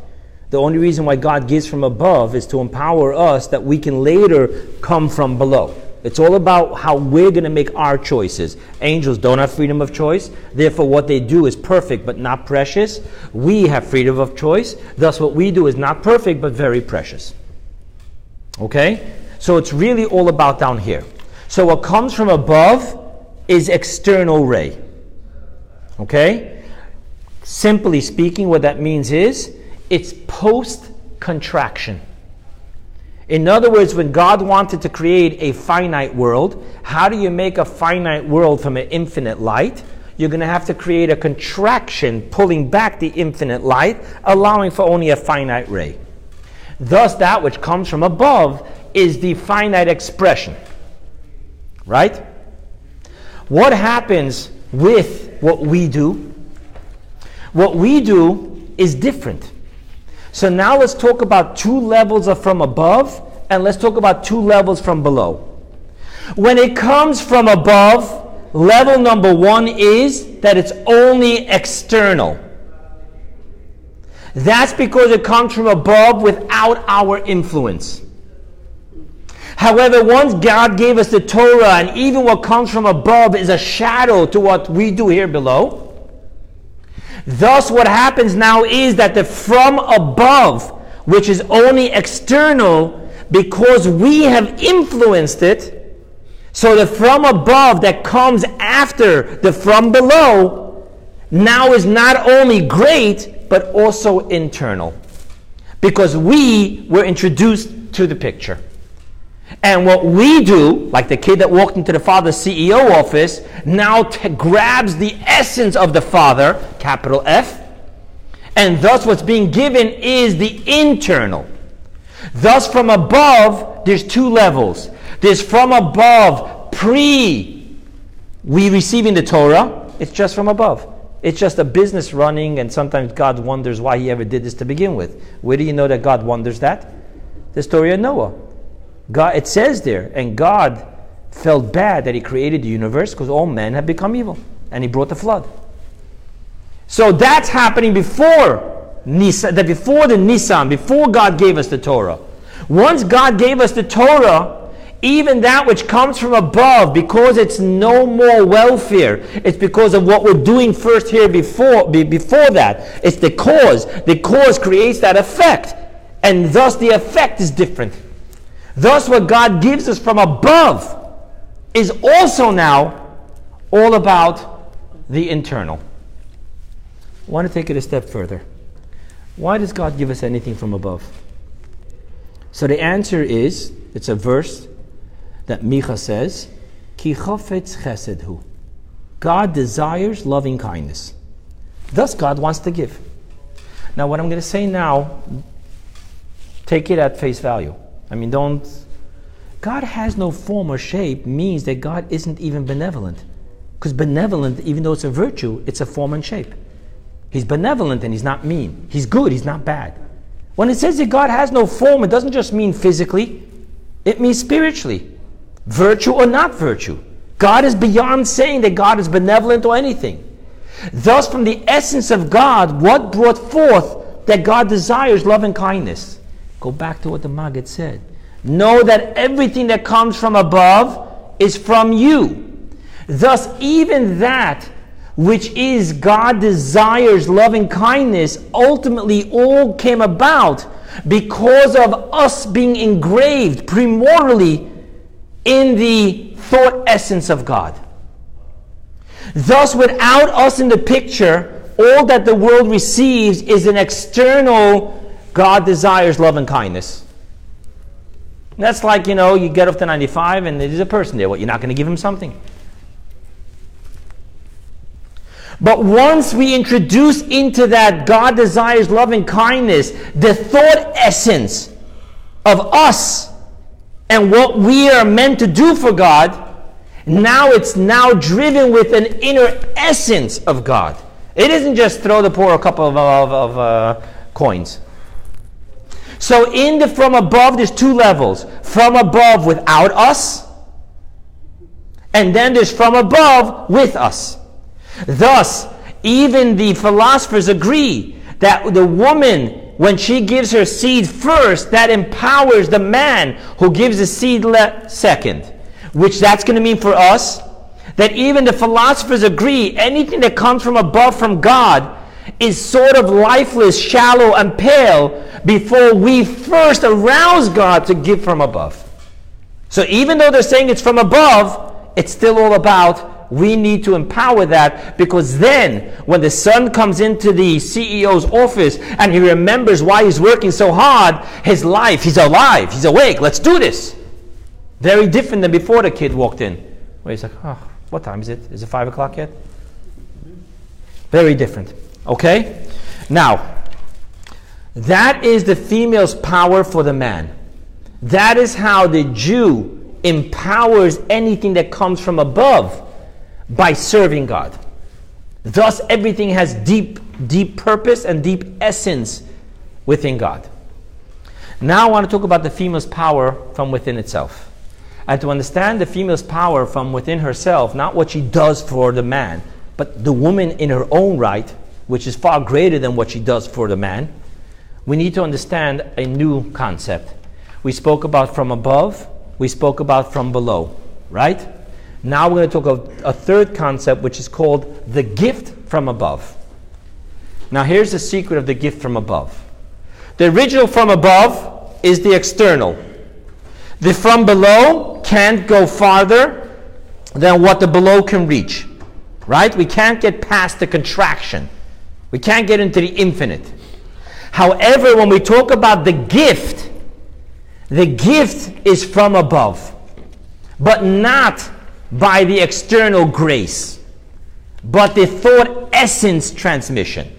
The only reason why God gives from above is to empower us that we can later come from below. It's all about how we're going to make our choices. Angels don't have freedom of choice. Therefore, what they do is perfect but not precious. We have freedom of choice. Thus, what we do is not perfect but very precious. Okay? So it's really all about down here. So what comes from above is external ray. Okay? Simply speaking, what that means is it's post contraction. In other words, when God wanted to create a finite world, how do you make a finite world from an infinite light? You're going to have to create a contraction pulling back the infinite light, allowing for only a finite ray. Thus, that which comes from above is the finite expression. Right? What happens with what we do? What we do is different. So now let's talk about two levels of from above, and let's talk about two levels from below. When it comes from above, level number one is that it's only external. That's because it comes from above without our influence. However, once God gave us the Torah, and even what comes from above is a shadow to what we do here below. Thus, what happens now is that the from above, which is only external, because we have influenced it, so the from above that comes after the from below now is not only great, but also internal. Because we were introduced to the picture. And what we do, like the kid that walked into the father's CEO office, now t- grabs the essence of the father, capital F, and thus what's being given is the internal. Thus, from above, there's two levels. There's from above, pre we receiving the Torah, it's just from above. It's just a business running, and sometimes God wonders why He ever did this to begin with. Where do you know that God wonders that? The story of Noah. God, it says there, and God felt bad that He created the universe because all men have become evil, and He brought the flood. So that's happening before that before the Nisan, before God gave us the Torah. Once God gave us the Torah, even that which comes from above, because it's no more welfare, it's because of what we're doing first here before, before that. It's the cause. The cause creates that effect. And thus the effect is different. Thus, what God gives us from above is also now all about the internal. I want to take it a step further. Why does God give us anything from above? So the answer is it's a verse that Micha says, Ki chafetz chesed hu. God desires loving kindness. Thus, God wants to give. Now, what I'm going to say now, take it at face value. I mean, don't. God has no form or shape means that God isn't even benevolent. Because benevolent, even though it's a virtue, it's a form and shape. He's benevolent and he's not mean. He's good, he's not bad. When it says that God has no form, it doesn't just mean physically, it means spiritually virtue or not virtue. God is beyond saying that God is benevolent or anything. Thus, from the essence of God, what brought forth that God desires love and kindness? Go back to what the Maggid said. Know that everything that comes from above is from you. Thus, even that which is God desires loving kindness ultimately all came about because of us being engraved primordially in the thought essence of God. Thus, without us in the picture, all that the world receives is an external God desires love and kindness. that's like, you know, you get off the 95 and there's a person there. What, you're not going to give him something? But once we introduce into that God desires love and kindness, the thought essence of us and what we are meant to do for God, now it's now driven with an inner essence of God. It isn't just throw the poor a couple of, of, of uh, coins. So in the from above, there's two levels. From above without us, and then there's from above with us. Thus, even the philosophers agree that the woman when she gives her seed first, that empowers the man who gives the seed le- second. Which that's going to mean for us that even the philosophers agree anything that comes from above from God is sort of lifeless, shallow, and pale before we first arouse God to give from above. So even though they're saying it's from above, it's still all about we need to empower that because then when the son comes into the CEO's office and he remembers why he's working so hard, his life, he's alive, he's awake, let's do this. Very different than before the kid walked in. Where he's like, oh, what time is it? Is it five o'clock yet? Very different. Okay? Now, that is the female's power for the man. That is how the Jew empowers anything that comes from above by serving God. Thus, everything has deep, deep purpose and deep essence within God. Now I want to talk about the female's power from within itself. And to understand the female's power from within herself, not what she does for the man, but the woman in her own right, which is far greater than what she does for the man, we need to understand a new concept. We spoke about from above, we spoke about from below, right? Now we're going to talk about a third concept, which is called the gift from above. Now, here's the secret of the gift from above. The original from above is the external. The from below can't go farther than what the below can reach. Right? We can't get past the contraction. We can't get into the infinite. However, when we talk about the gift, the gift is from above, but not by the external grace, but the thought essence transmission.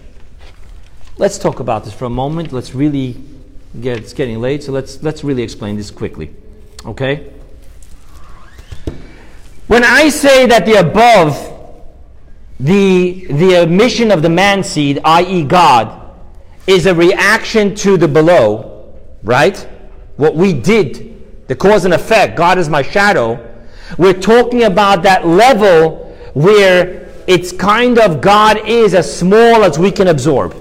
Let's talk about this for a moment. Let's really get it's getting late, so let's let's really explain this quickly. Okay? When I say that the above the the emission of the man seed, i.e. God, is a reaction to the below, right? What we did, the cause and effect, God is my shadow. We're talking about that level where it's kind of God is as small as we can absorb.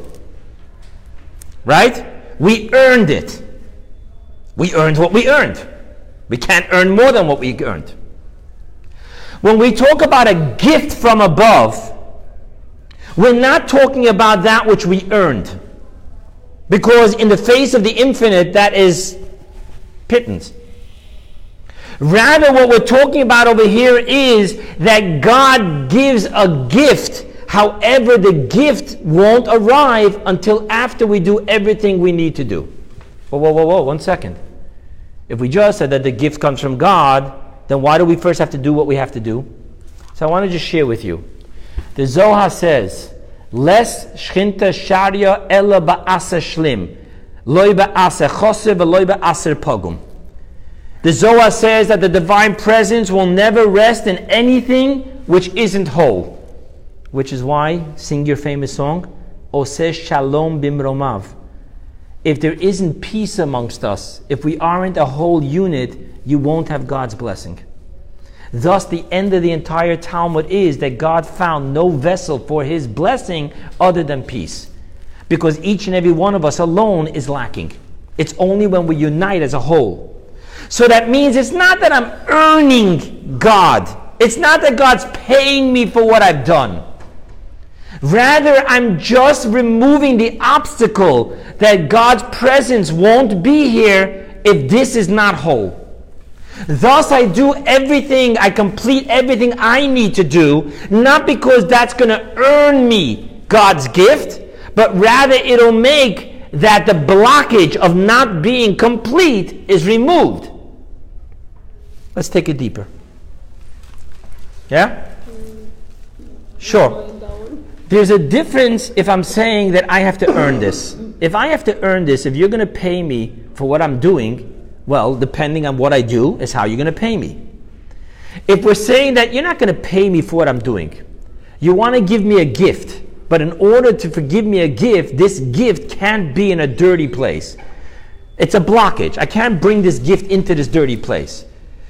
Right? We earned it. We earned what we earned. We can't earn more than what we earned. When we talk about a gift from above, we're not talking about that which we earned. Because in the face of the infinite, that is pittance. Rather, what we're talking about over here is that God gives a gift. However, the gift won't arrive until after we do everything we need to do. Whoa, whoa, whoa, whoa, one second. If we just said that the gift comes from God, then why do we first have to do what we have to do? So I want to just share with you. The Zohar says, Les shchinta sharia ella ba'asa shlim, loy ba'asa choser v'loy ba'aser pogum. The Zohar says that the divine presence will never rest in anything which isn't whole. Which is why, sing your famous song, Oseh Shalom Bimromav. If there isn't peace amongst us, if we aren't a whole unit, you won't have God's blessing. Thus, the end of the entire Talmud is that God found no vessel for his blessing other than peace. Because each and every one of us alone is lacking. It's only when we unite as a whole so that means it's not that I'm earning God. It's not that God's paying me for what I've done. Rather, I'm just removing the obstacle that God's presence won't be here if this is not whole. Thus, I do everything, I complete everything I need to do, not because that's going to earn me God's gift, but rather it'll make that the blockage of not being complete is removed. Let's take it deeper. Yeah? Sure. There's a difference if I'm saying that I have to earn this. If I have to earn this, if you're going to pay me for what I'm doing, well, depending on what I do, is how you're going to pay me. If we're saying that you're not going to pay me for what I'm doing, you want to give me a gift, but in order to forgive me a gift, this gift can't be in a dirty place. It's a blockage. I can't bring this gift into this dirty place.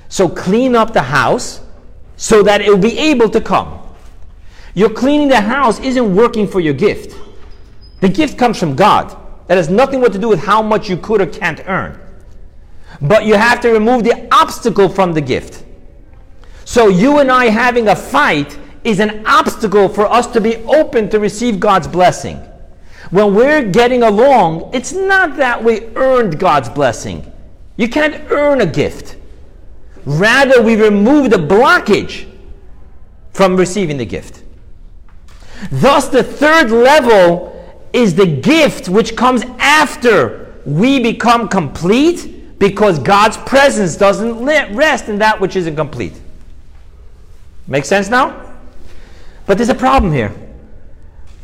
So clean up the house so that it will be able to come. Your cleaning the house isn't working for your gift. The gift comes from God. That has nothing what to do with how much you could or can't earn. But you have to remove the obstacle from the gift. So you and I having a fight is an obstacle for us to be open to receive God's blessing. When we're getting along, it's not that we earned God's blessing. You can't earn a gift. Rather, we remove the blockage from receiving the gift. Thus, the third level is the gift which comes after we become complete because God's presence doesn't rest in that which isn't complete. Make sense now? But there's a problem here.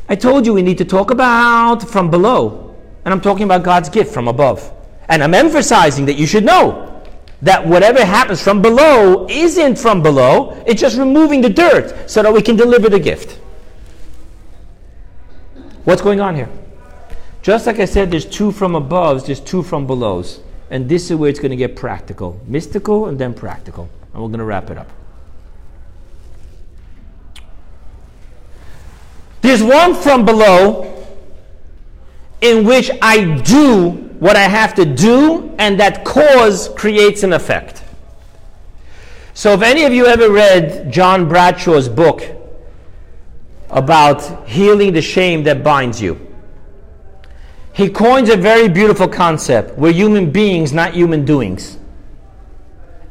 I told you we need to talk about from below, and I'm talking about God's gift from above. And I'm emphasizing that you should know that whatever happens from below isn't from below, it's just removing the dirt so that we can deliver the gift. What's going on here? Just like I said, there's two from above, there's two from belows. And this is where it's going to get practical mystical and then practical. And we're going to wrap it up. There's one from below in which I do what I have to do, and that cause creates an effect. So, if any of you ever read John Bradshaw's book about healing the shame that binds you, he coins a very beautiful concept. We're human beings, not human doings.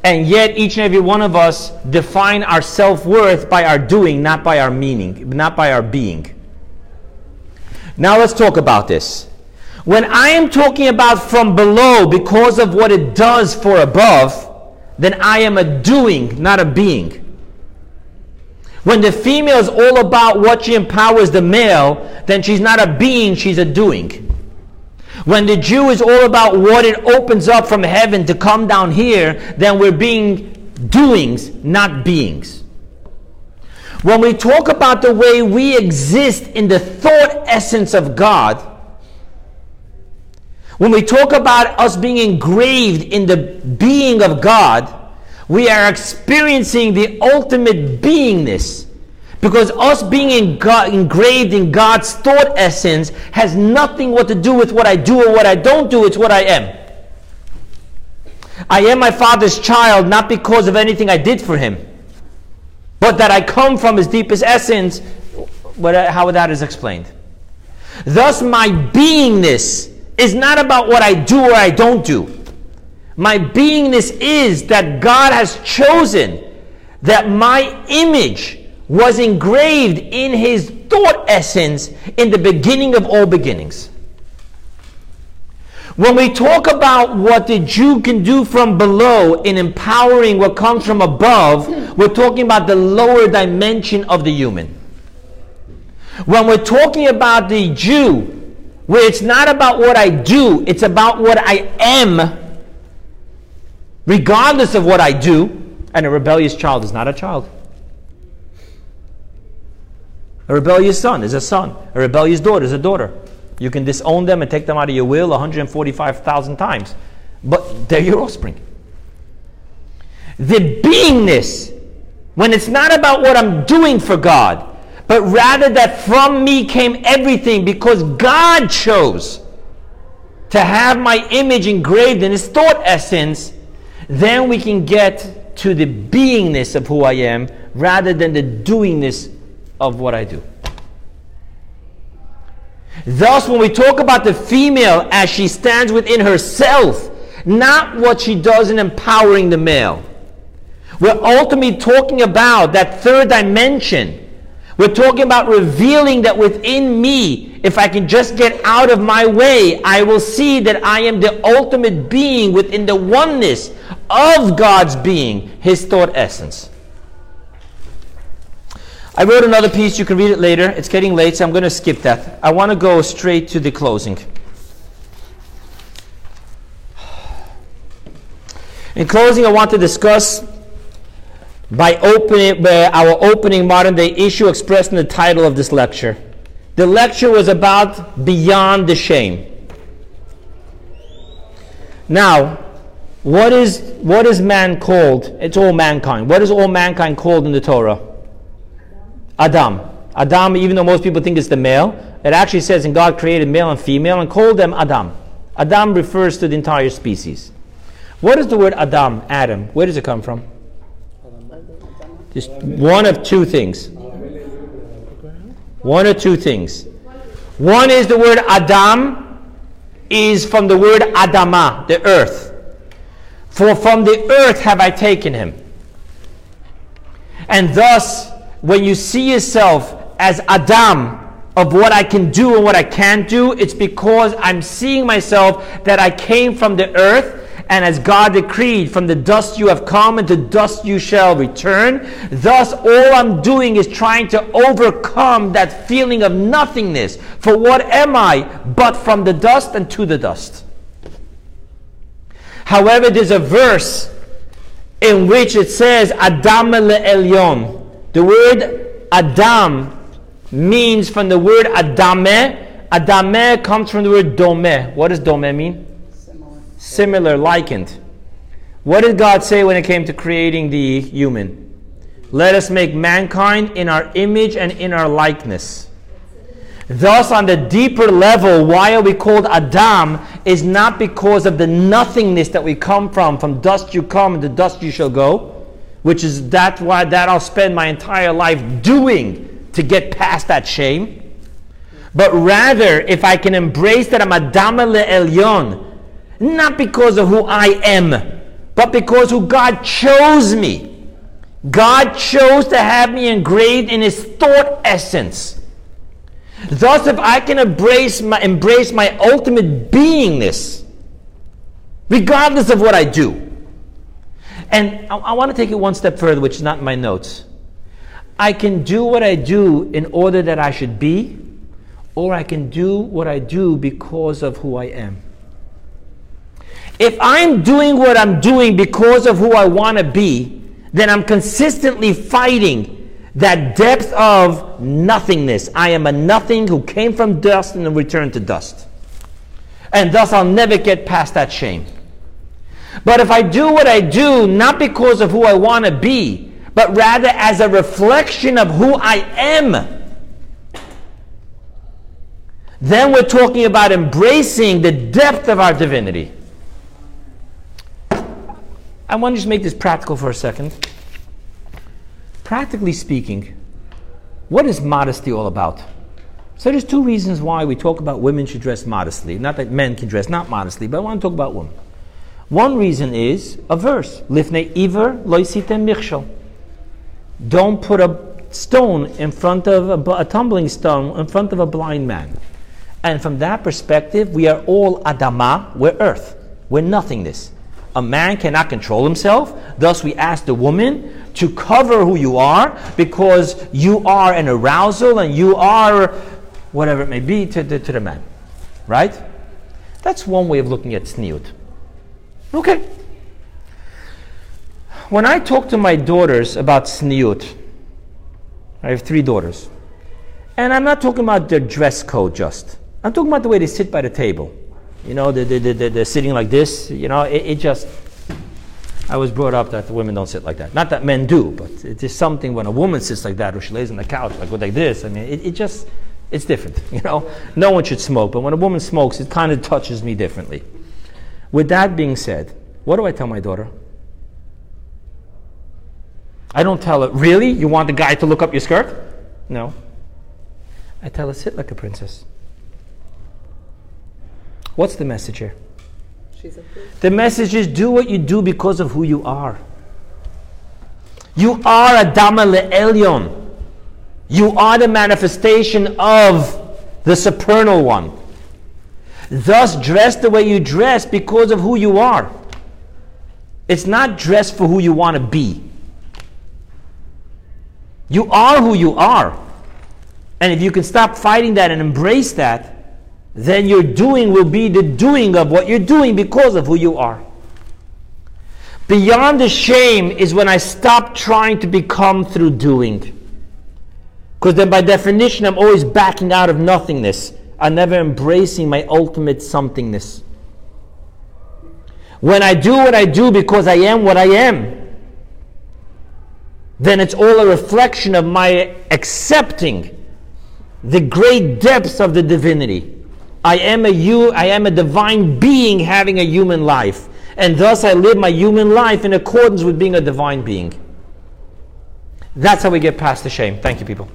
And yet, each and every one of us define our self worth by our doing, not by our meaning, not by our being. Now, let's talk about this. When I am talking about from below because of what it does for above, then I am a doing, not a being. When the female is all about what she empowers the male, then she's not a being, she's a doing. When the Jew is all about what it opens up from heaven to come down here, then we're being doings, not beings. When we talk about the way we exist in the thought essence of God, when we talk about us being engraved in the being of God, we are experiencing the ultimate beingness. Because us being in God, engraved in God's thought essence has nothing what to do with what I do or what I don't do, it's what I am. I am my father's child not because of anything I did for him, but that I come from his deepest essence, how that is explained. Thus, my beingness is not about what I do or I don't do. My beingness is that God has chosen that my image was engraved in his thought essence in the beginning of all beginnings. When we talk about what the Jew can do from below in empowering what comes from above, we're talking about the lower dimension of the human. When we're talking about the Jew where it's not about what I do, it's about what I am, regardless of what I do. And a rebellious child is not a child. A rebellious son is a son. A rebellious daughter is a daughter. You can disown them and take them out of your will 145,000 times, but they're your offspring. The beingness, when it's not about what I'm doing for God, but rather that from me came everything because God chose to have my image engraved in His thought essence, then we can get to the beingness of who I am rather than the doingness of what I do. Thus, when we talk about the female as she stands within herself, not what she does in empowering the male, we're ultimately talking about that third dimension we're talking about revealing that within me, if I can just get out of my way, I will see that I am the ultimate being within the oneness of God's being, His thought essence. I wrote another piece, you can read it later. It's getting late, so I'm going to skip that. I want to go straight to the closing. In closing, I want to discuss by opening by our opening modern day issue expressed in the title of this lecture. The lecture was about beyond the shame. Now, what is what is man called? It's all mankind. What is all mankind called in the Torah? Adam. Adam, even though most people think it's the male, it actually says in God created male and female and called them Adam. Adam refers to the entire species. What is the word Adam, Adam? Where does it come from? Just one of two things. One or two things. One is the word Adam is from the word Adama, the earth. For from the earth have I taken him. And thus, when you see yourself as Adam, of what I can do and what I can't do, it's because I'm seeing myself that I came from the earth and as God decreed, from the dust you have come, and to dust you shall return. Thus, all I'm doing is trying to overcome that feeling of nothingness. For what am I but from the dust and to the dust? However, there's a verse in which it says, Adam le'elyon. The word Adam means from the word Adame, Adameh comes from the word domeh. What does domeh mean? Similar. Likened. What did God say when it came to creating the human? Let us make mankind in our image and in our likeness. Thus, on the deeper level, why are we called Adam is not because of the nothingness that we come from. From dust you come, and to dust you shall go. Which is that why that I'll spend my entire life doing to get past that shame. But rather, if I can embrace that I'm Adam Elyon, not because of who I am, but because who God chose me. God chose to have me engraved in His thought essence. Thus, if I can embrace my, embrace my ultimate beingness, regardless of what I do, and I, I want to take it one step further, which is not in my notes. I can do what I do in order that I should be, or I can do what I do because of who I am. If I'm doing what I'm doing because of who I want to be, then I'm consistently fighting that depth of nothingness. I am a nothing who came from dust and returned to dust. And thus I'll never get past that shame. But if I do what I do, not because of who I want to be, but rather as a reflection of who I am, then we're talking about embracing the depth of our divinity. I want to just make this practical for a second. Practically speaking, what is modesty all about? So there's two reasons why we talk about women should dress modestly. Not that men can dress not modestly, but I want to talk about women. One reason is a verse. Lifnei iver loisitem michshel. Don't put a stone in front of a, a tumbling stone in front of a blind man. And from that perspective, we are all Adama, we're earth, we're nothingness. A man cannot control himself. Thus, we ask the woman to cover who you are because you are an arousal and you are whatever it may be to, to, to the man. Right? That's one way of looking at tzniut. Okay. When I talk to my daughters about tzniut, I have three daughters. And I'm not talking about their dress code just. I'm talking about the way they sit by the table. You know, they're, they're, they're sitting like this. You know, it, it, just. I was brought up that women don't sit like that. Not that men do, but it is something when a woman sits like that or she lays on the couch like, like this. I mean, it, it just. It's different. You know, no one should smoke, but when a woman smokes, it kind of touches me differently. With that being said, what do I tell my daughter? I don't tell her, really? You want the guy to look up your skirt? No. I tell her, sit like a princess. What's the message here? The message is do what you do because of who you are. You are Adama Le'elyon. You are the manifestation of the supernal one. Thus, dress the way you dress because of who you are. It's not dress for who you want to be. You are who you are. And if you can stop fighting that and embrace that, then your doing will be the doing of what you're doing because of who you are. Beyond the shame is when I stop trying to become through doing. Because then, by definition, I'm always backing out of nothingness. I'm never embracing my ultimate somethingness. When I do what I do because I am what I am, then it's all a reflection of my accepting the great depths of the divinity. I am a you, I am a divine being having a human life. And thus I live my human life in accordance with being a divine being. That's how we get past the shame. Thank you, people.